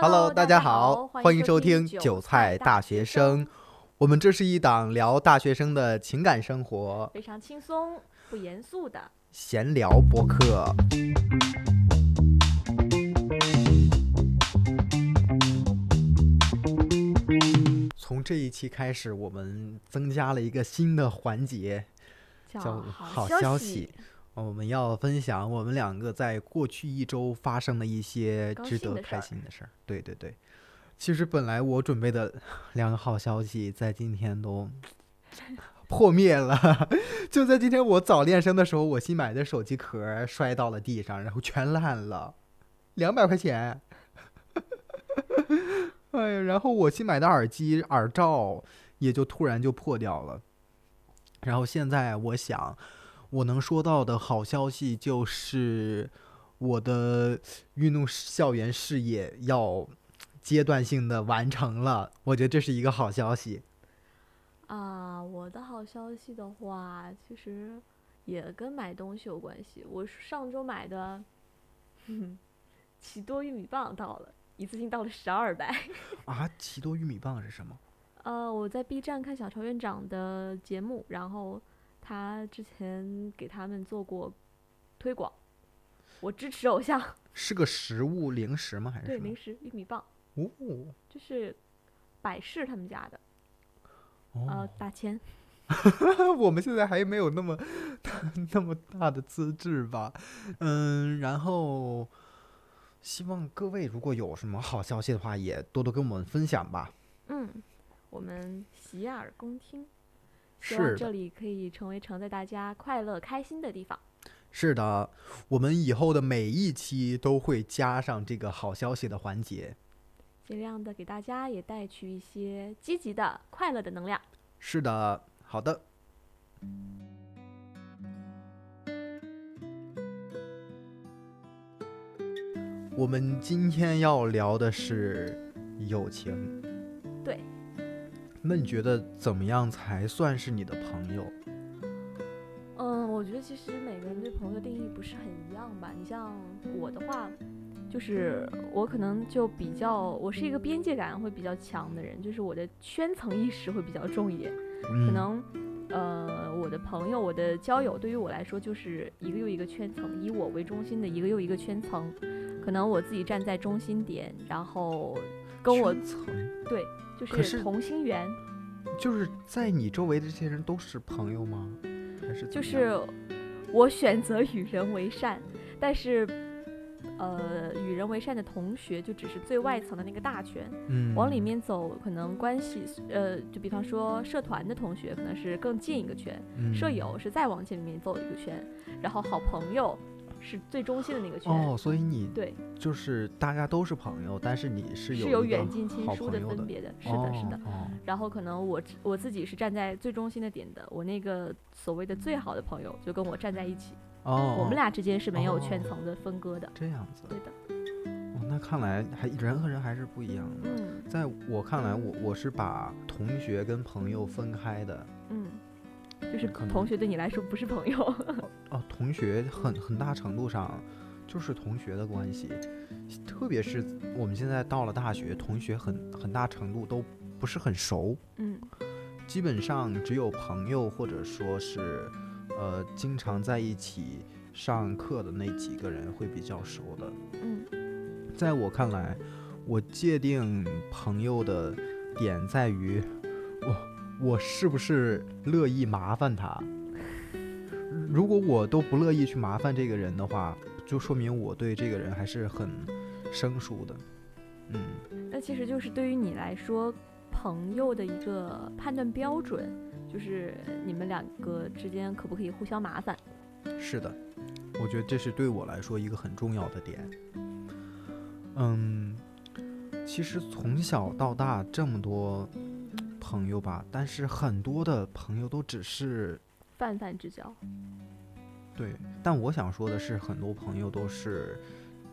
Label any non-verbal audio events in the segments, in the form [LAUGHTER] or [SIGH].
Hello，大家好，欢迎收听韭韭菜大学生。我们这是一档聊大学生的情感生活非常轻松不严肃的。闲聊播客。从这一期开始，我们增加了一个新的环节，叫好消息。我们要分享我们两个在过去一周发生的一些值得开心的事儿。对对对，其实本来我准备的两个好消息，在今天都 [LAUGHS] 破灭了。[LAUGHS] 就在今天我早练声的时候，我新买的手机壳摔到了地上，然后全烂了，两百块钱。[LAUGHS] 哎呀，然后我新买的耳机耳罩也就突然就破掉了。然后现在我想。我能说到的好消息就是，我的运动校园事业要阶段性的完成了，我觉得这是一个好消息。啊，我的好消息的话，其实也跟买东西有关系。我上周买的奇多玉米棒到了，一次性到了十二袋。[LAUGHS] 啊，奇多玉米棒是什么？呃，我在 B 站看小朝院长的节目，然后。他之前给他们做过推广，我支持偶像。[LAUGHS] 是个食物零食吗？还是对零食玉米棒？哦，就是百事他们家的。呃，打钱。[LAUGHS] 我们现在还没有那么那么大的资质吧？嗯，然后希望各位如果有什么好消息的话，也多多跟我们分享吧。嗯，我们洗耳恭听。希望这里可以成为承载大家快乐开心的地方。是的，我们以后的每一期都会加上这个好消息的环节，尽量的给大家也带去一些积极的、快乐的能量。是的，好的。我们今天要聊的是友情。对。那你觉得怎么样才算是你的朋友？嗯，我觉得其实每个人对朋友的定义不是很一样吧。你像我的话，就是我可能就比较，我是一个边界感会比较强的人，就是我的圈层意识会比较重一点。可能，呃，我的朋友，我的交友对于我来说就是一个又一个圈层，以我为中心的一个又一个圈层。可能我自己站在中心点，然后跟我对。就是同心圆，就是在你周围的这些人都是朋友吗？还是就是我选择与人为善，但是呃，与人为善的同学就只是最外层的那个大圈，嗯，往里面走，可能关系呃，就比方说社团的同学可能是更近一个圈，舍友是再往前里面走一个圈，然后好朋友。是最中心的那个圈哦，所以你对，就是大家都是朋友，但是你是有是有远近亲疏的分别的，是的，是的。然后可能我我自己是站在最中心的点的，我那个所谓的最好的朋友就跟我站在一起。哦，我们俩之间是没有圈层的分割的。这样子。对的。哦，那看来还人和人还是不一样的。嗯，在我看来，我我是把同学跟朋友分开的。嗯。就是同学对你来说不是朋友哦，同学很很大程度上就是同学的关系，特别是我们现在到了大学，同学很很大程度都不是很熟，嗯，基本上只有朋友或者说是呃经常在一起上课的那几个人会比较熟的，嗯，在我看来，我界定朋友的点在于我。是不是乐意麻烦他？如果我都不乐意去麻烦这个人的话，就说明我对这个人还是很生疏的。嗯，那其实就是对于你来说，朋友的一个判断标准，就是你们两个之间可不可以互相麻烦？是的，我觉得这是对我来说一个很重要的点。嗯，其实从小到大这么多。朋友吧，但是很多的朋友都只是泛泛之交。对，但我想说的是，很多朋友都是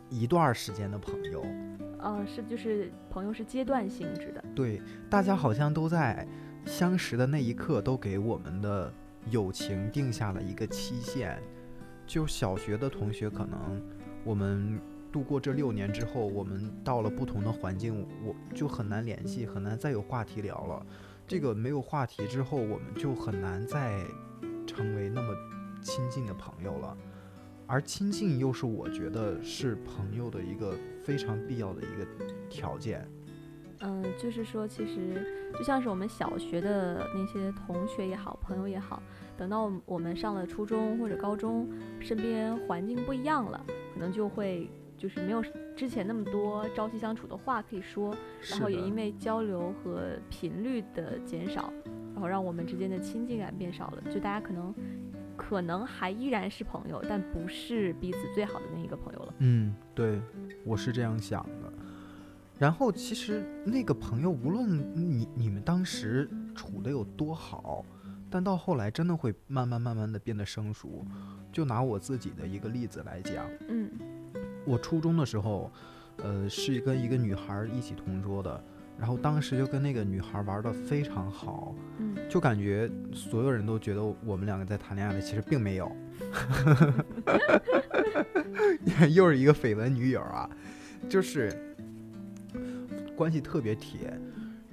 一段时间的朋友。呃，是就是朋友是阶段性质的。对，大家好像都在相识的那一刻，都给我们的友情定下了一个期限。就小学的同学，可能我们度过这六年之后，我们到了不同的环境，我就很难联系，很难再有话题聊了。这个没有话题之后，我们就很难再成为那么亲近的朋友了。而亲近又是我觉得是朋友的一个非常必要的一个条件。嗯，就是说，其实就像是我们小学的那些同学也好，朋友也好，等到我们上了初中或者高中，身边环境不一样了，可能就会就是没有之前那么多朝夕相处的话可以说，然后也因为交流和频率的减少，然后让我们之间的亲近感变少了，就大家可能可能还依然是朋友，但不是彼此最好的那一个朋友了。嗯，对，我是这样想的。然后其实那个朋友，无论你你们当时处的有多好，但到后来真的会慢慢慢慢的变得生疏。就拿我自己的一个例子来讲，嗯，我初中的时候，呃，是跟一个女孩一起同桌的，然后当时就跟那个女孩玩的非常好，嗯，就感觉所有人都觉得我们两个在谈恋爱了，其实并没有，[LAUGHS] 又是一个绯闻女友啊，就是。关系特别铁，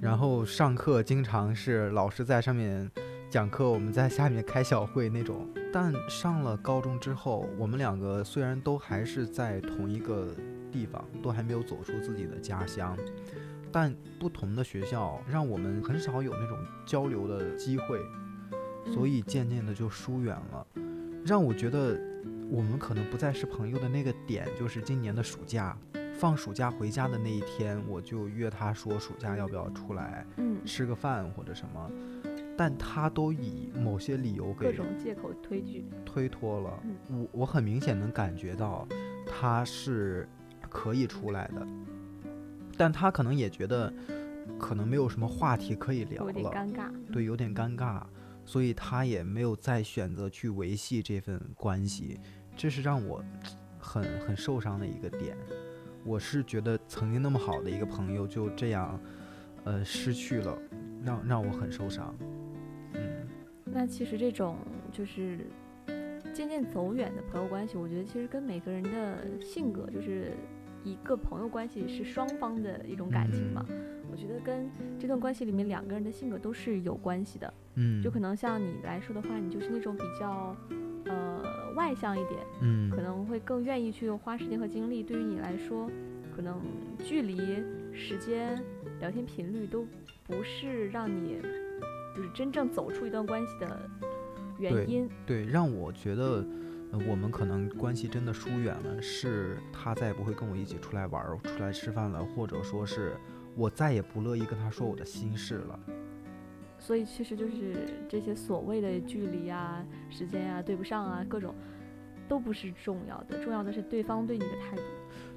然后上课经常是老师在上面讲课，我们在下面开小会那种。但上了高中之后，我们两个虽然都还是在同一个地方，都还没有走出自己的家乡，但不同的学校让我们很少有那种交流的机会，所以渐渐的就疏远了，让我觉得我们可能不再是朋友的那个点，就是今年的暑假。放暑假回家的那一天，我就约他说暑假要不要出来，嗯，吃个饭或者什么，但他都以某些理由给各种借口推拒。推脱了。我我很明显能感觉到他是可以出来的，但他可能也觉得可能没有什么话题可以聊了，有点尴尬，对，有点尴尬，所以他也没有再选择去维系这份关系，这是让我很很受伤的一个点。我是觉得曾经那么好的一个朋友就这样，呃，失去了，让让我很受伤。嗯，那其实这种就是渐渐走远的朋友关系，我觉得其实跟每个人的性格，就是一个朋友关系是双方的一种感情嘛。我觉得跟这段关系里面两个人的性格都是有关系的。嗯，就可能像你来说的话，你就是那种比较。呃，外向一点，嗯，可能会更愿意去花时间和精力。对于你来说，可能距离、时间、聊天频率都不是让你就是真正走出一段关系的原因。对，让我觉得我们可能关系真的疏远了，是他再也不会跟我一起出来玩、出来吃饭了，或者说是我再也不乐意跟他说我的心事了。所以其实就是这些所谓的距离啊、时间啊对不上啊，各种都不是重要的，重要的是对方对你的态度。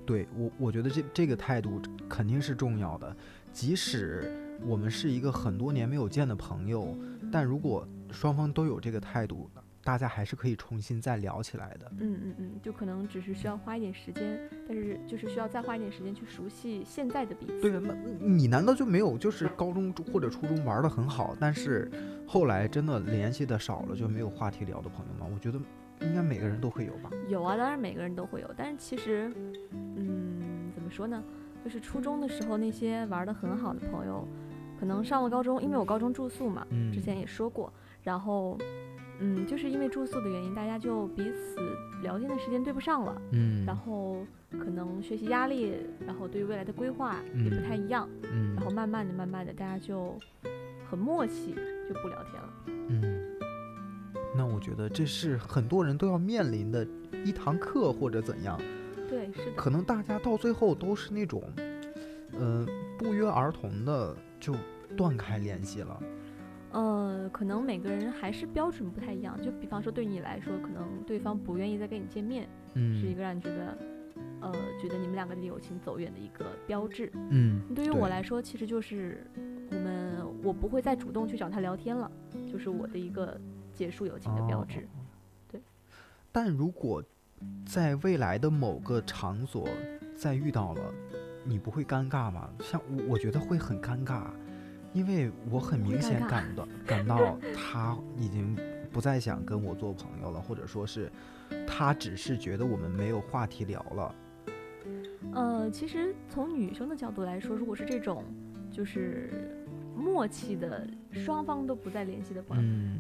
对我，我觉得这这个态度肯定是重要的。即使我们是一个很多年没有见的朋友，但如果双方都有这个态度。大家还是可以重新再聊起来的。嗯嗯嗯，就可能只是需要花一点时间，但是就是需要再花一点时间去熟悉现在的彼此。对，那你难道就没有就是高中或者初中玩的很好，但是后来真的联系的少了，就没有话题聊的朋友吗？我觉得应该每个人都会有吧。有啊，当然每个人都会有，但是其实，嗯，怎么说呢？就是初中的时候那些玩的很好的朋友，可能上了高中，因为我高中住宿嘛，之前也说过，然后。嗯，就是因为住宿的原因，大家就彼此聊天的时间对不上了。嗯，然后可能学习压力，然后对于未来的规划也不太一样。嗯，然后慢慢的、慢慢的，大家就很默契，就不聊天了。嗯，那我觉得这是很多人都要面临的一堂课，或者怎样？对，是的。可能大家到最后都是那种，嗯，不约而同的就断开联系了。呃，可能每个人还是标准不太一样。就比方说，对你来说，可能对方不愿意再跟你见面，嗯，是一个让你觉得，呃，觉得你们两个的友情走远的一个标志。嗯，对于我来说，其实就是我们我不会再主动去找他聊天了，就是我的一个结束友情的标志。对。但如果在未来的某个场所再遇到了，你不会尴尬吗？像我，我觉得会很尴尬。因为我很明显感到 [LAUGHS] 感到他已经不再想跟我做朋友了，或者说是他只是觉得我们没有话题聊了，呃，其实从女生的角度来说，如果是这种就是默契的，双方都不再联系的朋友，嗯，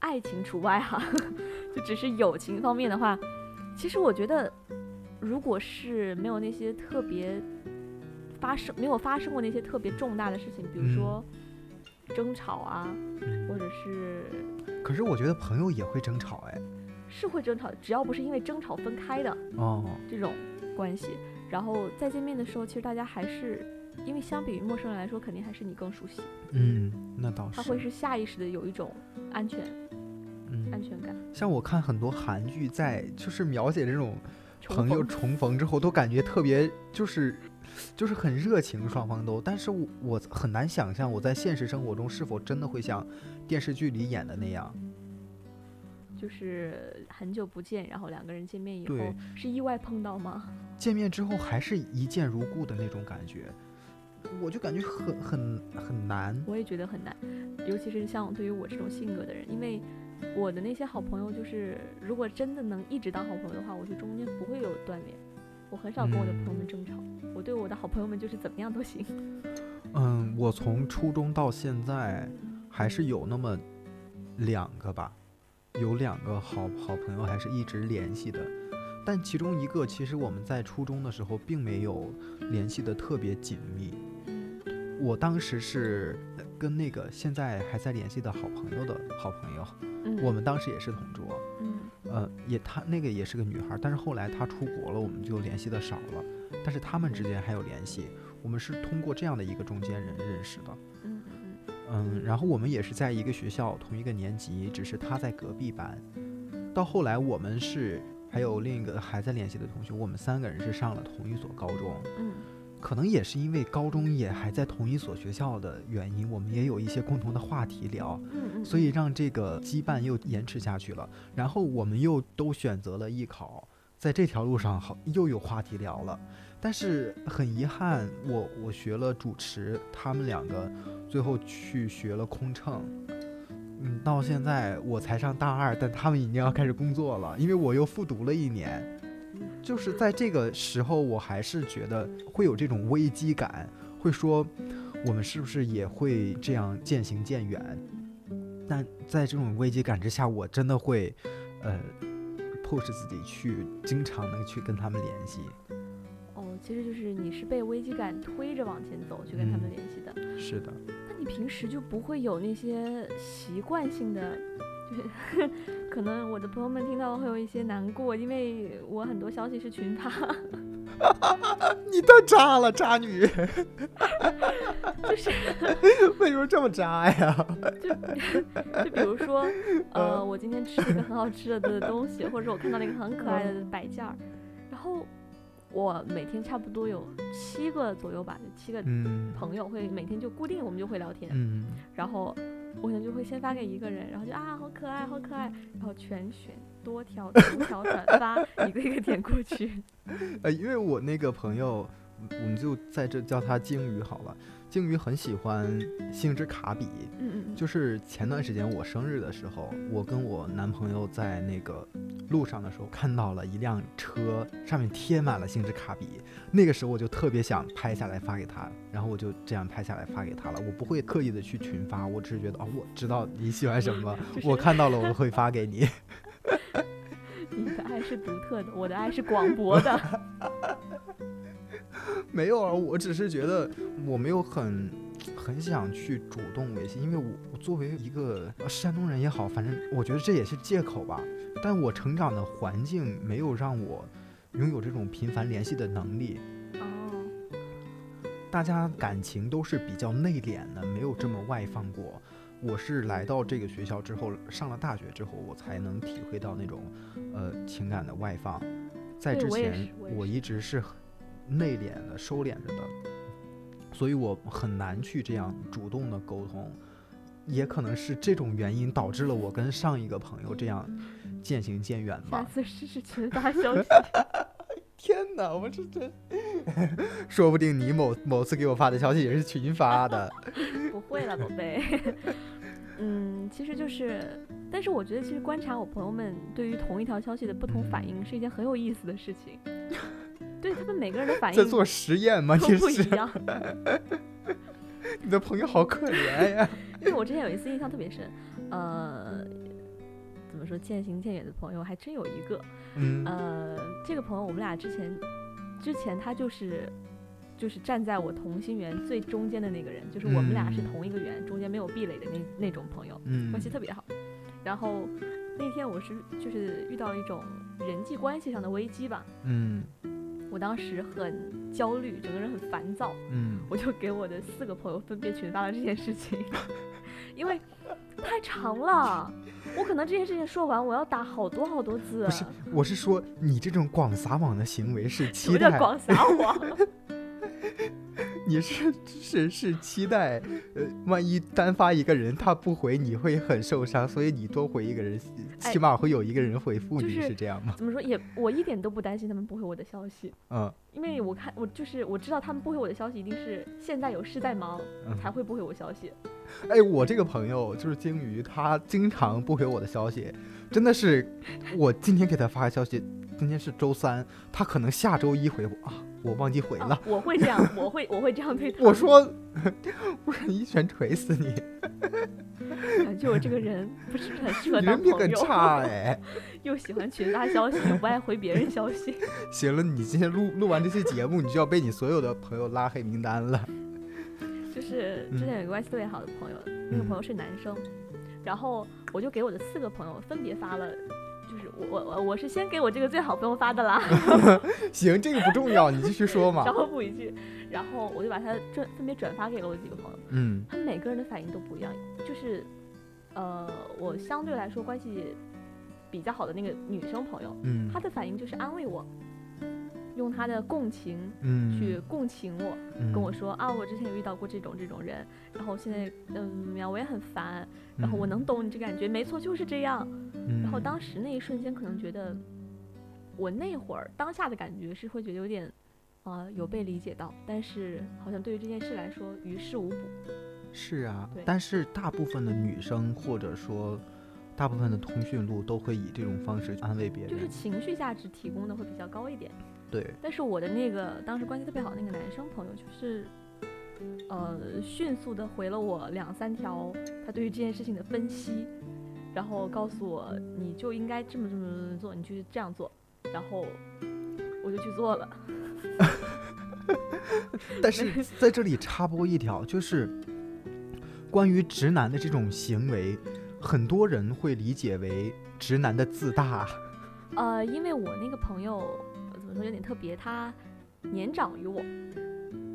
爱情除外哈，[LAUGHS] 就只是友情方面的话，其实我觉得，如果是没有那些特别发生，没有发生过那些特别重大的事情，比如说争吵啊，或者是，可是我觉得朋友也会争吵，哎，是会争吵，只要不是因为争吵分开的哦，这种关系。然后再见面的时候，其实大家还是，因为相比于陌生人来说，肯定还是你更熟悉。嗯，那倒是。他会是下意识的有一种安全，嗯，安全感。像我看很多韩剧，在就是描写这种朋友重逢之后，都感觉特别就是就是很热情，双方都。但是我很难想象我在现实生活中是否真的会像电视剧里演的那样。就是很久不见，然后两个人见面以后是意外碰到吗？见面之后还是一见如故的那种感觉，我就感觉很很很难。我也觉得很难，尤其是像对于我这种性格的人，因为我的那些好朋友，就是如果真的能一直当好朋友的话，我觉得中间不会有断联。我很少跟我的朋友们争吵，我对我的好朋友们就是怎么样都行。[LAUGHS] 嗯，我从初中到现在还是有那么两个吧。有两个好好朋友还是一直联系的，但其中一个其实我们在初中的时候并没有联系的特别紧密。我当时是跟那个现在还在联系的好朋友的好朋友，我们当时也是同桌，呃，也她那个也是个女孩，但是后来她出国了，我们就联系的少了。但是他们之间还有联系，我们是通过这样的一个中间人认识的。嗯，然后我们也是在一个学校同一个年级，只是她在隔壁班。到后来，我们是还有另一个还在联系的同学，我们三个人是上了同一所高中。嗯，可能也是因为高中也还在同一所学校的原因，我们也有一些共同的话题聊。嗯所以让这个羁绊又延迟下去了。然后我们又都选择了艺考，在这条路上好又有话题聊了。但是很遗憾，我我学了主持，他们两个最后去学了空乘，嗯，到现在我才上大二，但他们已经要开始工作了，因为我又复读了一年，就是在这个时候，我还是觉得会有这种危机感，会说我们是不是也会这样渐行渐远？但在这种危机感之下，我真的会，呃，push 自己去经常的去跟他们联系。哦其实就是你是被危机感推着往前走，去跟他们联系的。是的。那你平时就不会有那些习惯性的，就是可能我的朋友们听到会有一些难过，因为我很多消息是群发。[LAUGHS] 你太渣了，渣女。[LAUGHS] 就是 [LAUGHS] 为什么这么渣呀？就就比如说，呃，我今天吃了一个很好吃的东西，或者我看到了一个很可爱的摆件儿，然后。我每天差不多有七个左右吧，就七个朋友会每天就固定，我们就会聊天。嗯，然后我可能就会先发给一个人，然后就啊好可爱，好可爱，然后全选多条多条转发，一个一个点过去。呃，[LAUGHS] 因为我那个朋友，我们就在这叫他鲸鱼好了。鲸鱼很喜欢星之卡比，嗯嗯，就是前段时间我生日的时候，我跟我男朋友在那个路上的时候，看到了一辆车上面贴满了星之卡比，那个时候我就特别想拍下来发给他，然后我就这样拍下来发给他了。我不会刻意的去群发，我只是觉得哦，我知道你喜欢什么，[LAUGHS] 我看到了我会发给你。[LAUGHS] 你的爱是独特的，我的爱是广博的。[LAUGHS] [LAUGHS] 没有啊，我只是觉得我没有很很想去主动维系，因为我我作为一个山东人也好，反正我觉得这也是借口吧。但我成长的环境没有让我拥有这种频繁联系的能力。哦，大家感情都是比较内敛的，没有这么外放过。我是来到这个学校之后，上了大学之后，我才能体会到那种呃情感的外放。在之前，我一直是。内敛的、收敛着的，所以我很难去这样主动的沟通，也可能是这种原因导致了我跟上一个朋友这样渐行渐远吧。下次试试群发消息。[LAUGHS] 天哪，我这这，[LAUGHS] 说不定你某某次给我发的消息也是群发的。[LAUGHS] 不会了，宝贝。嗯，其实就是，但是我觉得其实观察我朋友们对于同一条消息的不同反应是一件很有意思的事情。对他们每个人的反应在做实验吗？都不一样。[LAUGHS] 你的朋友好可怜呀！[LAUGHS] 因为我之前有一次印象特别深，呃，怎么说渐行渐远的朋友还真有一个。嗯。呃，这个朋友我们俩之前之前他就是就是站在我同心圆最中间的那个人，就是我们俩是同一个圆，中间没有壁垒的那那种朋友，关系特别好。然后那天我是就是遇到了一种人际关系上的危机吧。嗯。我当时很焦虑，整个人很烦躁。嗯，我就给我的四个朋友分别群发了这件事情，[LAUGHS] 因为太长了，我可能这件事情说完，我要打好多好多字。不是，我是说你这种广撒网的行为是期待广撒网。[LAUGHS] 你是是是期待，呃，万一单发一个人他不回，你会很受伤，所以你多回一个人，起码会有一个人回复你，是这样吗？怎么说也，我一点都不担心他们不回我的消息，嗯，因为我看我就是我知道他们不回我的消息，一定是现在有事在忙才会不回我消息。哎，我这个朋友就是鲸鱼，他经常不回我的消息，真的是，我今天给他发个消息。今天是周三，他可能下周一回我啊，我忘记回了。我会这样，我会我会这样对他。[LAUGHS] 我说，[LAUGHS] 我一拳锤死你！感觉我这个人不是很适合 [LAUGHS] 当朋友。人品很差哎，又喜欢群发消息，又不爱回别人消息。行了，你今天录录完这期节目，你就要被你所有的朋友拉黑名单了。就是之前有个关系特别好的朋友，那个朋友是男生，然后我就给我的四个朋友分别发了。就是我我我我是先给我这个最好朋友发的啦。[LAUGHS] 行，这个不重要，你继续说嘛。[LAUGHS] 然后补一句，然后我就把它转分别转发给了我几个朋友。嗯，他们每个人的反应都不一样。就是，呃，我相对来说关系比较好的那个女生朋友，嗯，她的反应就是安慰我。用他的共情，去共情我，跟我说啊，我之前有遇到过这种这种人，然后现在嗯怎么样，我也很烦，然后我能懂你这感觉，没错，就是这样。然后当时那一瞬间，可能觉得我那会儿当下的感觉是会觉得有点啊有被理解到，但是好像对于这件事来说于事无补。是啊，但是大部分的女生或者说大部分的通讯录都会以这种方式安慰别人，就是情绪价值提供的会比较高一点。对，但是我的那个当时关系特别好那个男生朋友，就是，呃，迅速的回了我两三条他对于这件事情的分析，然后告诉我你就应该这么这么这么做，你去这样做，然后我就去做了。[LAUGHS] 但是在这里插播一条，就是关于直男的这种行为，很多人会理解为直男的自大。呃，因为我那个朋友。说有点特别，他年长于我，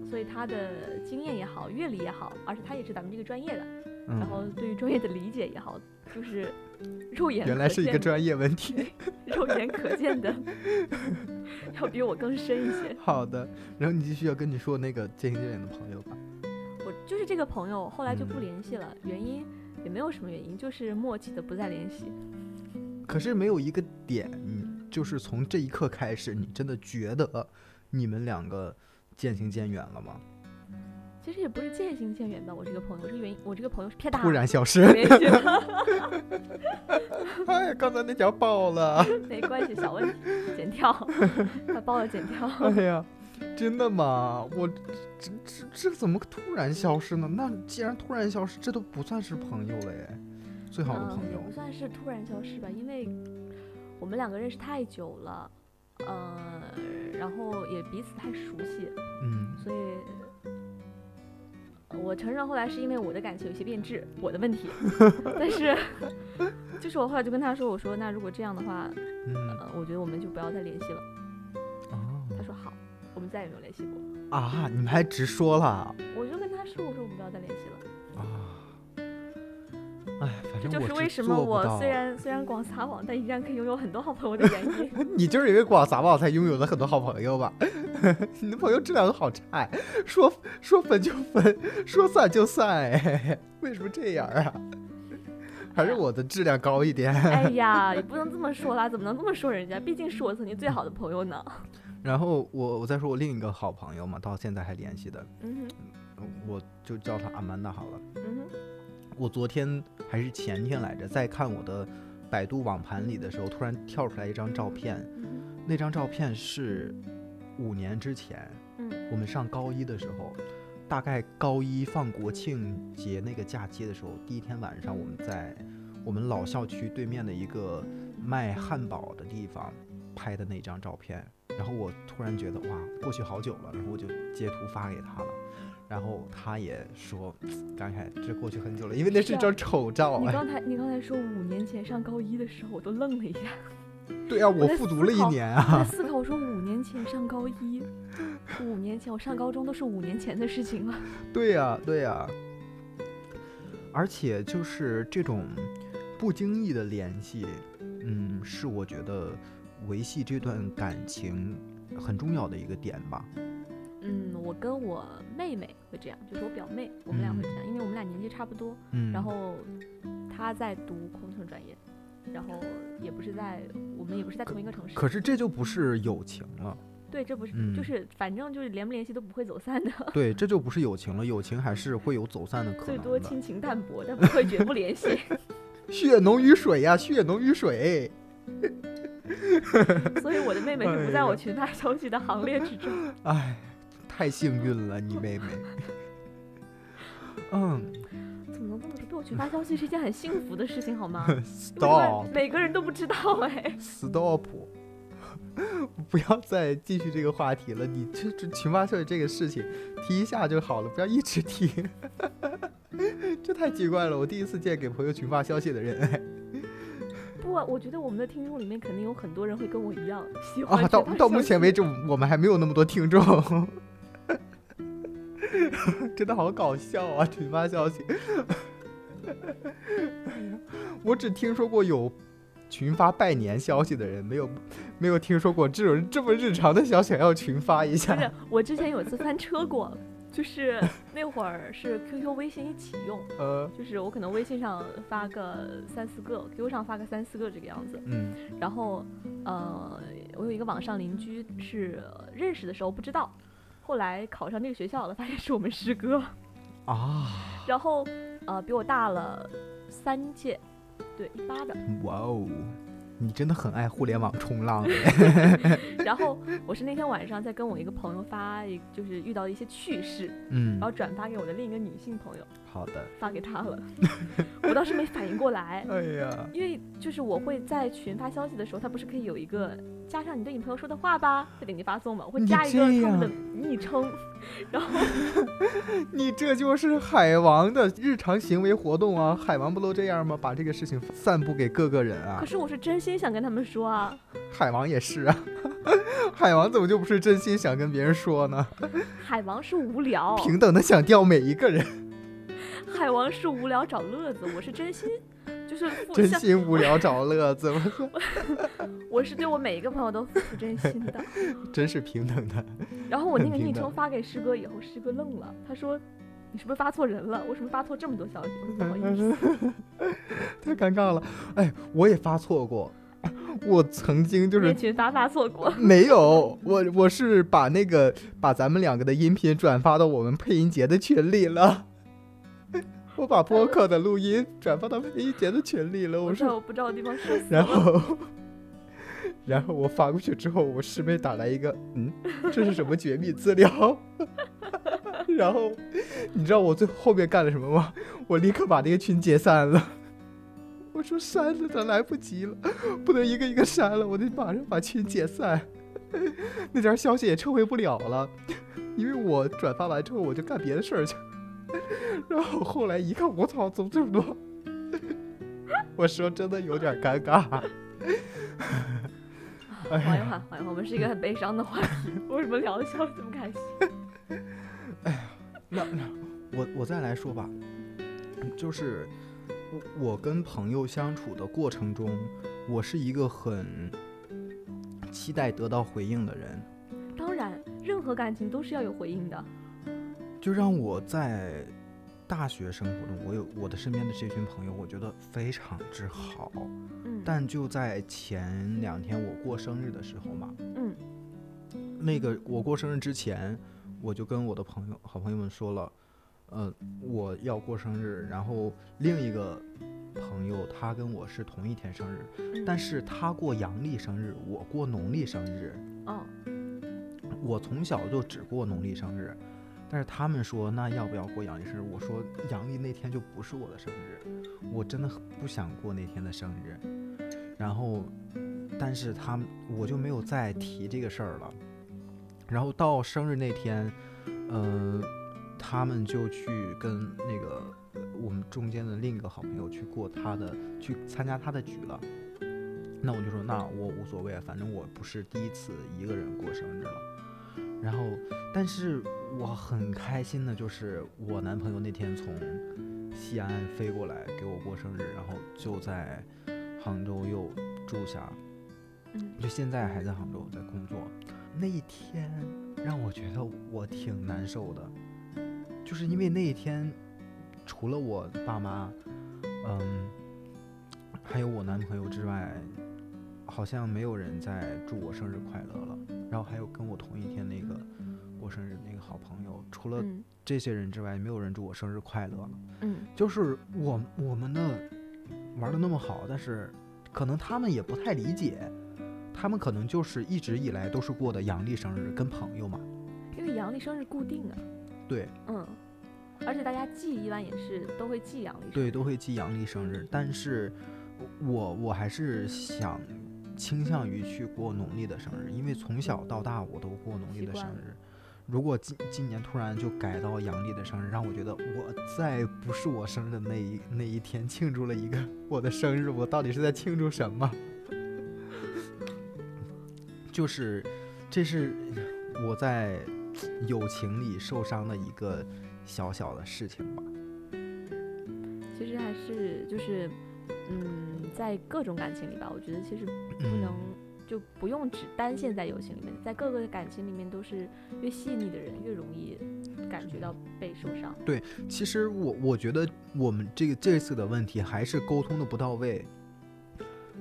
所以他的经验也好，阅历也好，而且他也是咱们这个专业的，然后对于专业的理解也好，就是肉眼原来是一个专业问题，[LAUGHS] 肉眼可见的要比我更深一些。好的，然后你继续要跟你说那个渐行渐远的朋友吧。我就是这个朋友，后来就不联系了，原因也没有什么原因，就是默契的不再联系。可是没有一个点。就是从这一刻开始，你真的觉得你们两个渐行渐远了吗？其实也不是渐行渐远吧，我这个朋友，这个原因，我这个朋友是骗大，突然消 [LAUGHS] 失。[LAUGHS] 哎，刚才那条爆了，[LAUGHS] 没关系，小问题，剪掉，把爆了剪掉。哎呀，真的吗？我这这这怎么突然消失呢？那既然突然消失，这都不算是朋友了耶，最好的朋友不算是突然消失吧，因为。我们两个认识太久了，呃，然后也彼此太熟悉，嗯，所以，我承认后来是因为我的感情有些变质，我的问题，[LAUGHS] 但是，就是我后来就跟他说，我说那如果这样的话，嗯，我觉得我们就不要再联系了。哦，他说好，我们再也没有联系过。啊，你们还直说了？我就跟他说，我说我们不要再联系了。哎，反正就是为什么我虽然虽然广撒网，但依然可以拥有很多好朋友的原因。[LAUGHS] 你就是因为广撒网才拥有了很多好朋友吧？[LAUGHS] 你的朋友质量都好差，说说分就分，说散就散，哎，[LAUGHS] 为什么这样啊？还是我的质量高一点？哎呀，也不能这么说啦，怎么能这么说人家？毕竟是我曾经最好的朋友呢。然后我我再说我另一个好朋友嘛，到现在还联系的，嗯哼，我就叫他阿曼达好了，嗯哼。我昨天还是前天来着，在看我的百度网盘里的时候，突然跳出来一张照片。那张照片是五年之前，嗯，我们上高一的时候，大概高一放国庆节那个假期的时候，第一天晚上我们在我们老校区对面的一个卖汉堡的地方拍的那张照片。然后我突然觉得哇，过去好久了，然后我就截图发给他了。然后他也说，感慨这过去很久了，因为那是张丑照。你刚才你刚才说五年前上高一的时候，我都愣了一下。[LAUGHS] 对啊，我复读了一年啊。我在 [LAUGHS] 思考，我说五年前上高一，五年前我上高中都是五年前的事情了。[LAUGHS] 对呀，对呀。而且就是这种不经意的联系，嗯，是我觉得维系这段感情很重要的一个点吧。嗯，我跟我妹妹会这样，就是我表妹，我们俩会这样，因为我们俩年纪差不多。嗯。然后她在读空乘专业。然后也不是在我们也不是在同一个城市，可是这就不是友情了。对，这不是，就是反正就是联不联系都不会走散的。对，这就不是友情了，友情还是会有走散的可能。最多亲情淡薄，但不会绝不联系。[LAUGHS] 血浓于水呀，血浓于水。所以我的妹妹是不在我群发消息的行列之中。[LAUGHS] 哎，太幸运了，你妹妹。[LAUGHS] 嗯。怎么能这么说？被我群发消息是一件很幸福的事情，好吗？Stop！每个人都不知道哎。Stop！[LAUGHS] 不要再继续这个话题了。你这这群发消息这个事情，提一下就好了，不要一直提。[LAUGHS] 这太奇怪了，我第一次见给朋友群发消息的人。哎。不，我觉得我们的听众里面肯定有很多人会跟我一样喜欢。啊，到到目前为止，我们还没有那么多听众。[LAUGHS] 真的好搞笑啊！群发消息，[LAUGHS] 我只听说过有群发拜年消息的人，没有没有听说过这种这么日常的消息要群发一下。不是，[LAUGHS] 我之前有一次翻车过，就是那会儿是 QQ、微信一起用，呃，就是我可能微信上发个三四个，QQ 上发个三四个这个样子，嗯，然后呃，我有一个网上邻居是认识的时候不知道。后来考上那个学校了，发现是我们师哥啊，[LAUGHS] 然后呃比我大了三届，对一八的。哇哦，你真的很爱互联网冲浪。[LAUGHS] [LAUGHS] 然后我是那天晚上在跟我一个朋友发，就是遇到一些趣事，嗯，然后转发给我的另一个女性朋友。好的，发给他了。[LAUGHS] 我当时没反应过来，哎呀，因为就是我会在群发消息的时候，他不是可以有一个加上你对你朋友说的话吧，再给你发送嘛，我会加一个他们的昵称，然后 [LAUGHS] 你这就是海王的日常行为活动啊！海王不都这样吗？把这个事情散布给各个人啊！可是我是真心想跟他们说啊。海王也是啊，[LAUGHS] 海王怎么就不是真心想跟别人说呢？海王是无聊，平等的想钓每一个人。海王是无聊找乐子，我是真心，就是真心无聊找乐子。[LAUGHS] 我是对我每一个朋友都付出真心的，[LAUGHS] 真是平等的。然后我那个昵称发给师哥以后，师哥愣了，他说：“你是不是发错人了？为什么发错这么多消息？”我说：“不好意思。[LAUGHS] ”太尴尬了。哎，我也发错过，我曾经就是群发发错过。没有，我我是把那个把咱们两个的音频转发到我们配音节的群里了。我把播客的录音转发到配音节的群里了。我说我不知道的地方是。然后，然后我发过去之后，我师妹打来一个，嗯，这是什么绝密资料？[LAUGHS] 然后，你知道我最后面干了什么吗？我立刻把那个群解散了。我说删了，咱来不及了，不能一个一个删了，我得马上把群解散。那条消息也撤回不了了，因为我转发完之后，我就干别的事儿去。然后后来一看，我操，怎么这么多？[LAUGHS] 我说真的有点尴尬。[LAUGHS] 缓一缓，缓一缓，我们是一个很悲伤的话题，为什么聊的笑得这么开心？[LAUGHS] 哎呀，那那我我再来说吧，就是我我跟朋友相处的过程中，我是一个很期待得到回应的人。当然，任何感情都是要有回应的。就让我在大学生活中，我有我的身边的这群朋友，我觉得非常之好。嗯。但就在前两天我过生日的时候嘛，嗯，那个我过生日之前，我就跟我的朋友、好朋友们说了，呃，我要过生日。然后另一个朋友他跟我是同一天生日，但是他过阳历生日，我过农历生日。哦。我从小就只过农历生日，但是他们说那要不要过阳历生日？我说阳历那天就不是我的生日，我真的很不想过那天的生日。然后，但是他们我就没有再提这个事儿了。然后到生日那天，呃，他们就去跟那个我们中间的另一个好朋友去过他的，去参加他的局了。那我就说，那我无所谓，反正我不是第一次一个人过生日了。然后，但是我很开心的就是我男朋友那天从西安飞过来给我过生日，然后就在杭州又住下，嗯，就现在还在杭州在工作。那一天让我觉得我挺难受的，就是因为那一天除了我爸妈，嗯，还有我男朋友之外。好像没有人在祝我生日快乐了，然后还有跟我同一天那个过生日那个好朋友，除了这些人之外，没有人祝我生日快乐了。嗯，就是我我们的玩的那么好，但是可能他们也不太理解，他们可能就是一直以来都是过的阳历生日，跟朋友嘛。因为阳历生日固定啊。对。嗯，而且大家记一般也是都会记阳历。对，都会记阳历生日，但是我我还是想。倾向于去过农历的生日，因为从小到大我都过农历的生日。如果今今年突然就改到阳历的生日，让我觉得我在不是我生日的那一那一天庆祝了一个我的生日，我到底是在庆祝什么？[LAUGHS] 就是，这是我在友情里受伤的一个小小的事情吧。其实还是就是。嗯，在各种感情里吧，我觉得其实不能就不用只单线在友情里面，在各个感情里面都是越细腻的人越容易感觉到被受伤。对，其实我我觉得我们这个这次的问题还是沟通的不到位。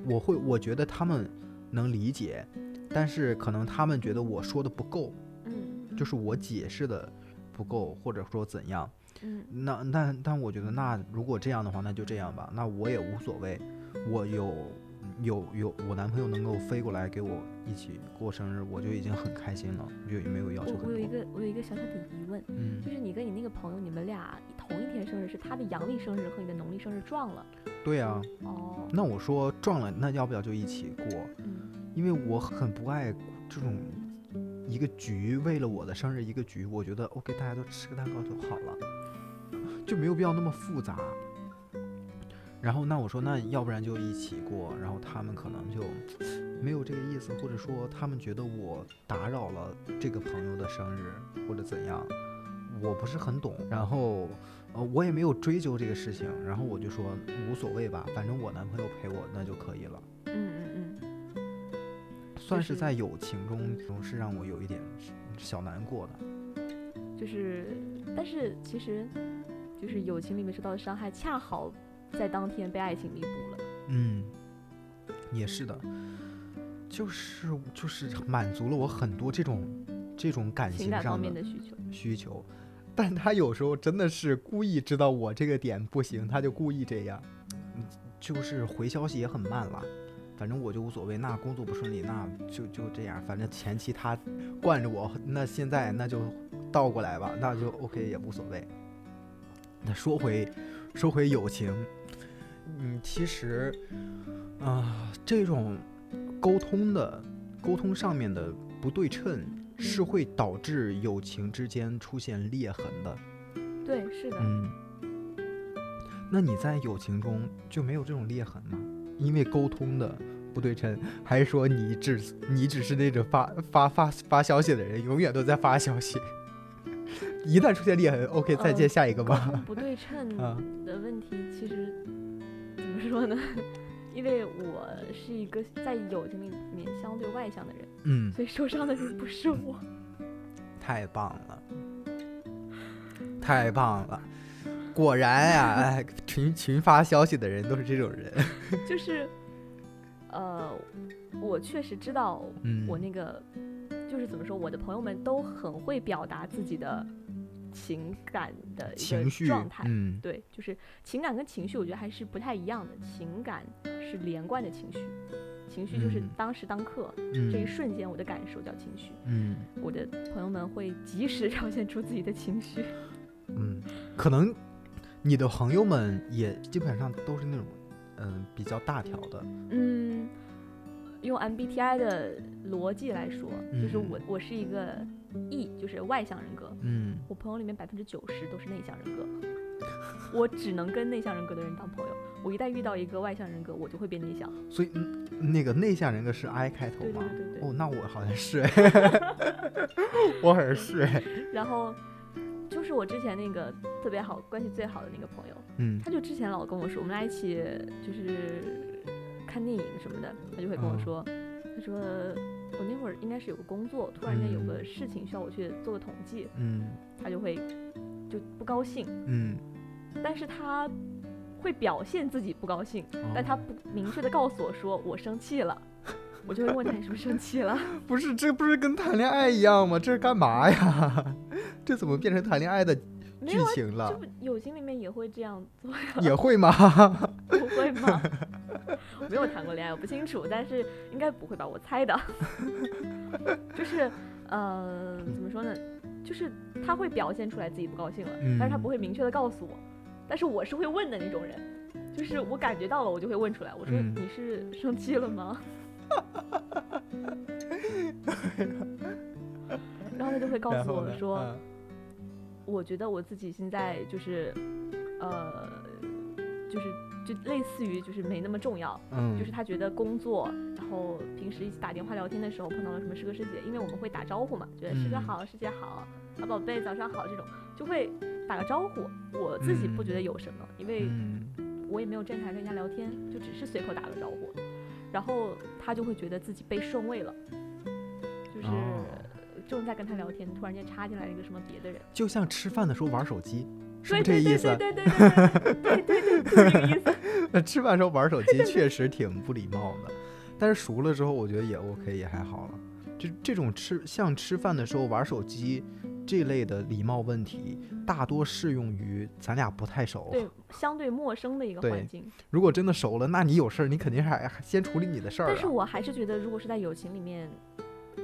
我会我觉得他们能理解，但是可能他们觉得我说的不够，嗯，就是我解释的不够，或者说怎样。嗯，那那但我觉得那如果这样的话，那就这样吧，那我也无所谓。我有有有我男朋友能够飞过来给我一起过生日，我就已经很开心了，就也没有要求我我有一个我有一个小小的疑问，嗯，就是你跟你那个朋友，你们俩同一天生日，是他的阳历生日和你的农历生日撞了？对啊。哦。那我说撞了，那要不要就一起过？嗯。因为我很不爱这种一个局，为了我的生日一个局，我觉得 OK，大家都吃个蛋糕就好了。就没有必要那么复杂。然后那我说那要不然就一起过，然后他们可能就没有这个意思，或者说他们觉得我打扰了这个朋友的生日或者怎样，我不是很懂。然后呃我也没有追究这个事情，然后我就说无所谓吧，反正我男朋友陪我那就可以了。嗯嗯嗯，算是在友情中总是让我有一点小难过的。就是，但是其实。就是友情里面受到的伤害，恰好在当天被爱情弥补了。嗯，也是的，就是就是满足了我很多这种这种感情上面的需求需求，但他有时候真的是故意知道我这个点不行，他就故意这样，就是回消息也很慢了。反正我就无所谓，那工作不顺利，那就就这样。反正前期他惯着我，那现在那就倒过来吧，那就 OK 也无所谓。那说回，说回友情，嗯，其实，啊，这种沟通的沟通上面的不对称，是会导致友情之间出现裂痕的。对，是的。嗯，那你在友情中就没有这种裂痕吗？因为沟通的不对称，还是说你只你只是那种发发发发消息的人，永远都在发消息？一旦出现裂痕，OK，再见下一个吧。不对 [LAUGHS] 称的问题其实怎么说呢？因为我是一个在友情里面相对外向的人，嗯，所以受伤的人不是我。[LAUGHS] 太棒了，太棒了！果然呀，哎，群群发消息的人都是这种人。[LAUGHS] 就是，呃，我确实知道，我那个就是怎么说，我的朋友们都很会表达自己的。情感的一个状态，嗯，对，就是情感跟情绪，我觉得还是不太一样的。情感是连贯的情绪，情绪就是当时当刻这一瞬间我的感受叫情绪。嗯，我的朋友们会及时表现出自己的情绪。嗯，可能你的朋友们也基本上都是那种嗯比较大条的。嗯，用 MBTI 的逻辑来说，就是我我是一个 E，就是外向人格。嗯，我朋友里面百分之九十都是内向人格。我只能跟内向人格的人当朋友。我一旦遇到一个外向人格，我就会变内向。所以，那个内向人格是 I 开头吗？对对对对。哦，那我好像是，[LAUGHS] 我好像是。然后，就是我之前那个特别好、关系最好的那个朋友，嗯，他就之前老跟我说，我们俩一起就是看电影什么的，他就会跟我说，他说我那会儿应该是有个工作，突然间有个事情需要我去做个统计，嗯，他就会就不高兴，嗯。但是他会表现自己不高兴，但他不明确的告诉我说我生气了，我就会问他你是不是生气了？[LAUGHS] 不是，这不是跟谈恋爱一样吗？这是干嘛呀？[LAUGHS] 这怎么变成谈恋爱的剧情了？这友情里面也会这样做呀？也会吗？[LAUGHS] 不会吗？[LAUGHS] 没有谈过恋爱，我不清楚，但是应该不会吧？我猜的。[LAUGHS] 就是，呃，怎么说呢？就是他会表现出来自己不高兴了，但是他不会明确的告诉我。但是我是会问的那种人，就是我感觉到了，我就会问出来。我说你是生气了吗？然后他就会告诉我说，我觉得我自己现在就是，呃，就是就类似于就是没那么重要。嗯，就是他觉得工作，然后平时一起打电话聊天的时候碰到了什么师哥师姐，因为我们会打招呼嘛，觉得师哥好，师姐好，啊宝贝早上好这种，就会。打个招呼，我自己不觉得有什么，因为我也没有站起来跟人家聊天，就只是随口打个招呼，然后他就会觉得自己被顺位了，就是正在跟他聊天突然间插进来一个什么别的人。就像吃饭的时候玩手机是不是这意思对对对？[LAUGHS] 对对对对对那吃饭时候玩手机确实挺不礼貌的但是熟了之后我觉得也 ok 也还好了就这种吃像吃饭的时候玩手机这类的礼貌问题大多适用于咱俩不太熟对相对陌生的一个环境如果真的熟了那你有事儿你肯定还先处理你的事儿但是我还是觉得如果是在友情里面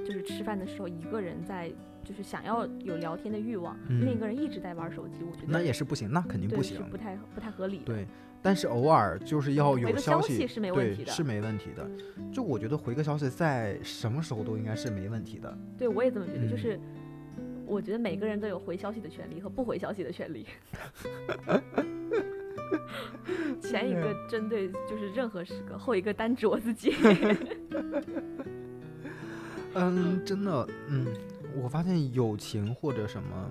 就是吃饭的时候，一个人在，就是想要有聊天的欲望，另一个人一直在玩手机，我觉得那也是不行，那肯定不行，不太不太合理。对，但是偶尔就是要有消息是没问题的，是没问题的。就我觉得回个消息，在什么时候都应该是没问题的。对，我也这么觉得，就是。我觉得每个人都有回消息的权利和不回消息的权利。[LAUGHS] 前一个针对就是任何时刻，后一个单指我自己。[LAUGHS] 嗯，真的，嗯，我发现友情或者什么，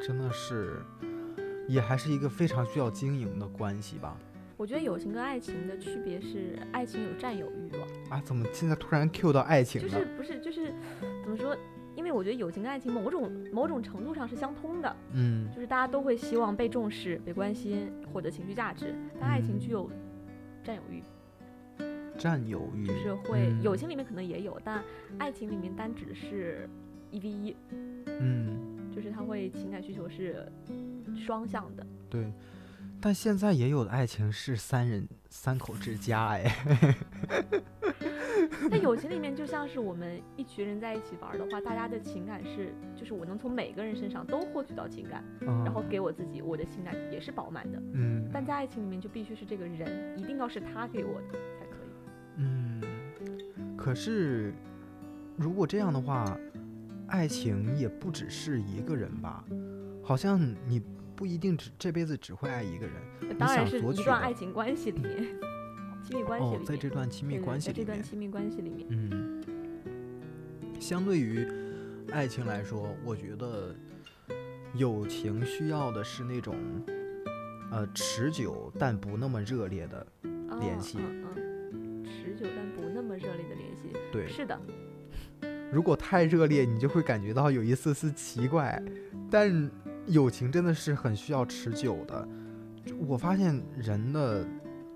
真的是也还是一个非常需要经营的关系吧。我觉得友情跟爱情的区别是，爱情有占有欲望。啊，怎么现在突然 Q 到爱情了？就是不是就是怎么说？因为我觉得友情跟爱情某种某种程度上是相通的，嗯，就是大家都会希望被重视、被关心、获得情绪价值，但爱情具有占有欲，占有欲就是会友情里面可能也有，但爱情里面单指的是一 v 一，嗯，就是他会情感需求是双向的，对。但现在也有的爱情是三人三口之家，哎。[LAUGHS] 在友 [LAUGHS] 情里面，就像是我们一群人在一起玩的话，大家的情感是，就是我能从每个人身上都获取到情感，然后给我自己，我的情感也是饱满的。嗯。但在爱情里面，就必须是这个人，一定要是他给我的。可是，如果这样的话，爱情也不只是一个人吧？好像你。不一定只这辈子只会爱一个人，当然是一段爱情关系里面，亲密关系里面，在这段亲密关系里面，这段亲密关系里面，嗯，相对于爱情来说，我觉得友情需要的是那种呃持久但不那么热烈的联系，嗯，对，是的。如果太热烈，你就会感觉到有一丝丝奇怪，但。友情真的是很需要持久的。我发现人的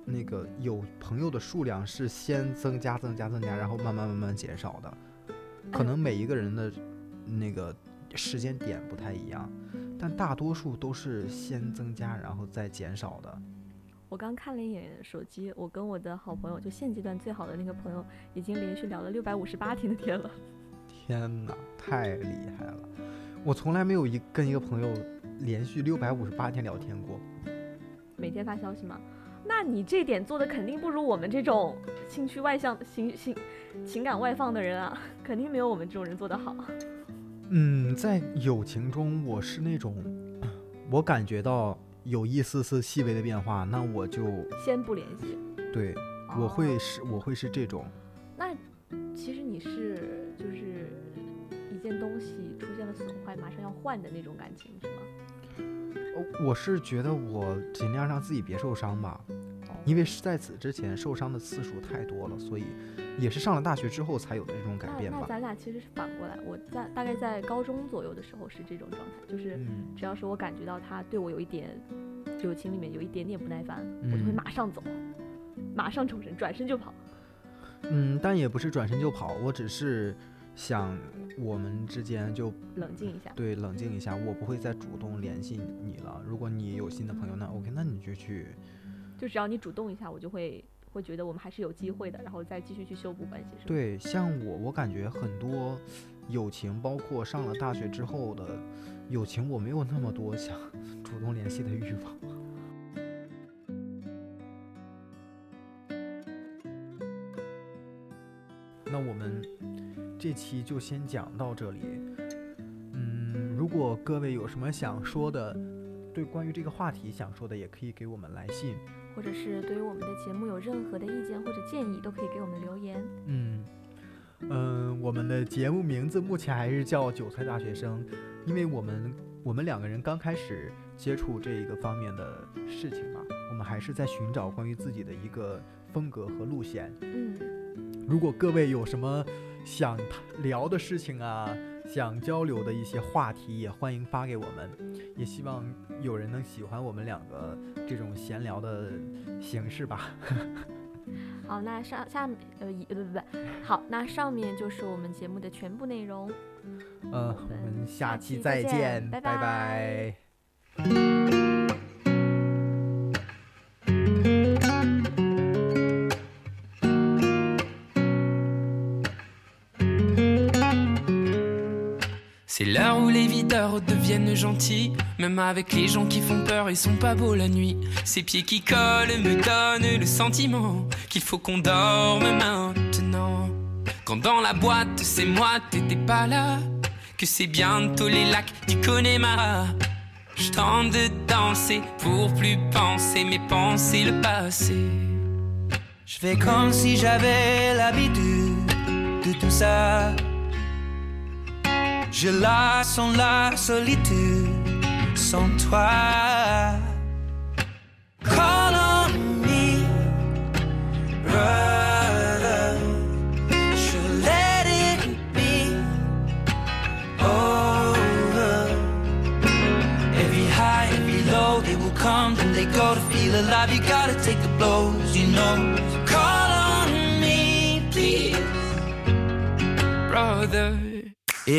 那个有朋友的数量是先增加、增加、增加，然后慢慢慢慢减少的。可能每一个人的那个时间点不太一样，但大多数都是先增加然后再减少的。我刚看了一眼手机，我跟我的好朋友，就现阶段最好的那个朋友，已经连续聊了六百五十八天的天了。天哪，太厉害了！我从来没有一跟一个朋友连续六百五十八天聊天过。每天发消息吗？那你这点做的肯定不如我们这种兴趣外向、情情情感外放的人啊，肯定没有我们这种人做得好。嗯，在友情中，我是那种，我感觉到。有一丝丝细微的变化，那我就先不联系。对，我会是，我会是这种。那其实你是就是一件东西出现了损坏，马上要换的那种感情，是吗？我是觉得我尽量让自己别受伤吧，因为是在此之前受伤的次数太多了，所以。也是上了大学之后才有的这种改变吧。那咱俩其实是反过来，我在大概在高中左右的时候是这种状态，就是只要是我感觉到他对我有一点友情里面有一点点不耐烦，我就会马上走，马上抽身，转身就跑。嗯，但也不是转身就跑，我只是想我们之间就冷静一下。对，冷静一下，我不会再主动联系你了。如果你有新的朋友，那 OK，那你就去。就只要你主动一下，我就会。会觉得我们还是有机会的，然后再继续去修补关系，对，像我，我感觉很多友情，包括上了大学之后的友情，我没有那么多想 [LAUGHS] 主动联系的欲望。那我们这期就先讲到这里。嗯，如果各位有什么想说的，对关于这个话题想说的，也可以给我们来信。或者是对于我们的节目有任何的意见或者建议，都可以给我们留言。嗯嗯，我们的节目名字目前还是叫《韭菜大学生》，因为我们我们两个人刚开始接触这一个方面的事情嘛，我们还是在寻找关于自己的一个风格和路线。嗯，如果各位有什么想聊的事情啊，想交流的一些话题，也欢迎发给我们，也希望有人能喜欢我们两个。这种闲聊的形式吧。[LAUGHS] 好，那上下面呃，不不不，好，那上面就是我们节目的全部内容。嗯，我们下期再见，拜拜。Deviennent gentils. Même avec les gens qui font peur, ils sont pas beaux la nuit. Ces pieds qui collent me donnent le sentiment qu'il faut qu'on dorme maintenant. Quand dans la boîte, c'est moi, t'étais pas là. Que c'est bientôt les lacs du Connemara. Je tente de danser pour plus penser, mais penser le passé. Je fais comme si j'avais l'habitude de tout ça. Je la sens la solitude sans toi.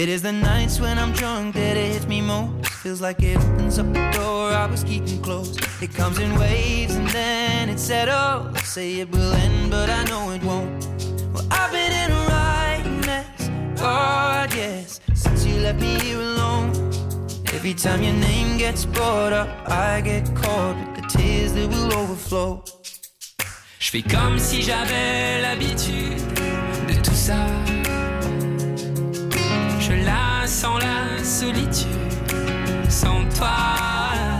It is the nights when I'm drunk that it hits me most. Feels like it opens up the door I was keeping closed. It comes in waves and then it settles. Say it will end, but I know it won't. Well, I've been in a right mess. God, yes, since you left me here alone. Every time your name gets brought up, I get caught with the tears that will overflow. Je fais comme si j'avais l'habitude de tout ça. Sans la solitude, sans toi.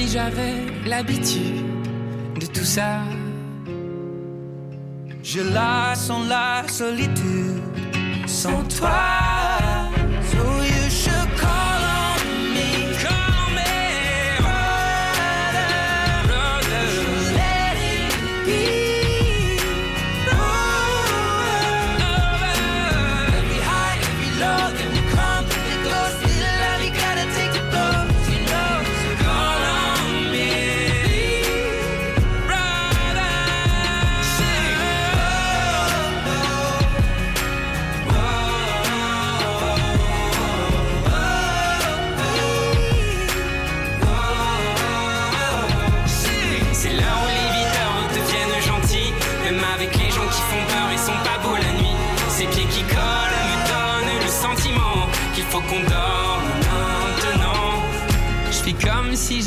Si j'avais l'habitude de tout ça. Je la sens la solitude sans toi.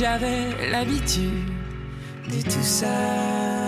J'avais l'habitude de tout ça.